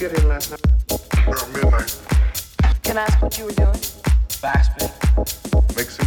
you get in last night? Around midnight. Can I ask what you were doing? Backspin. Makes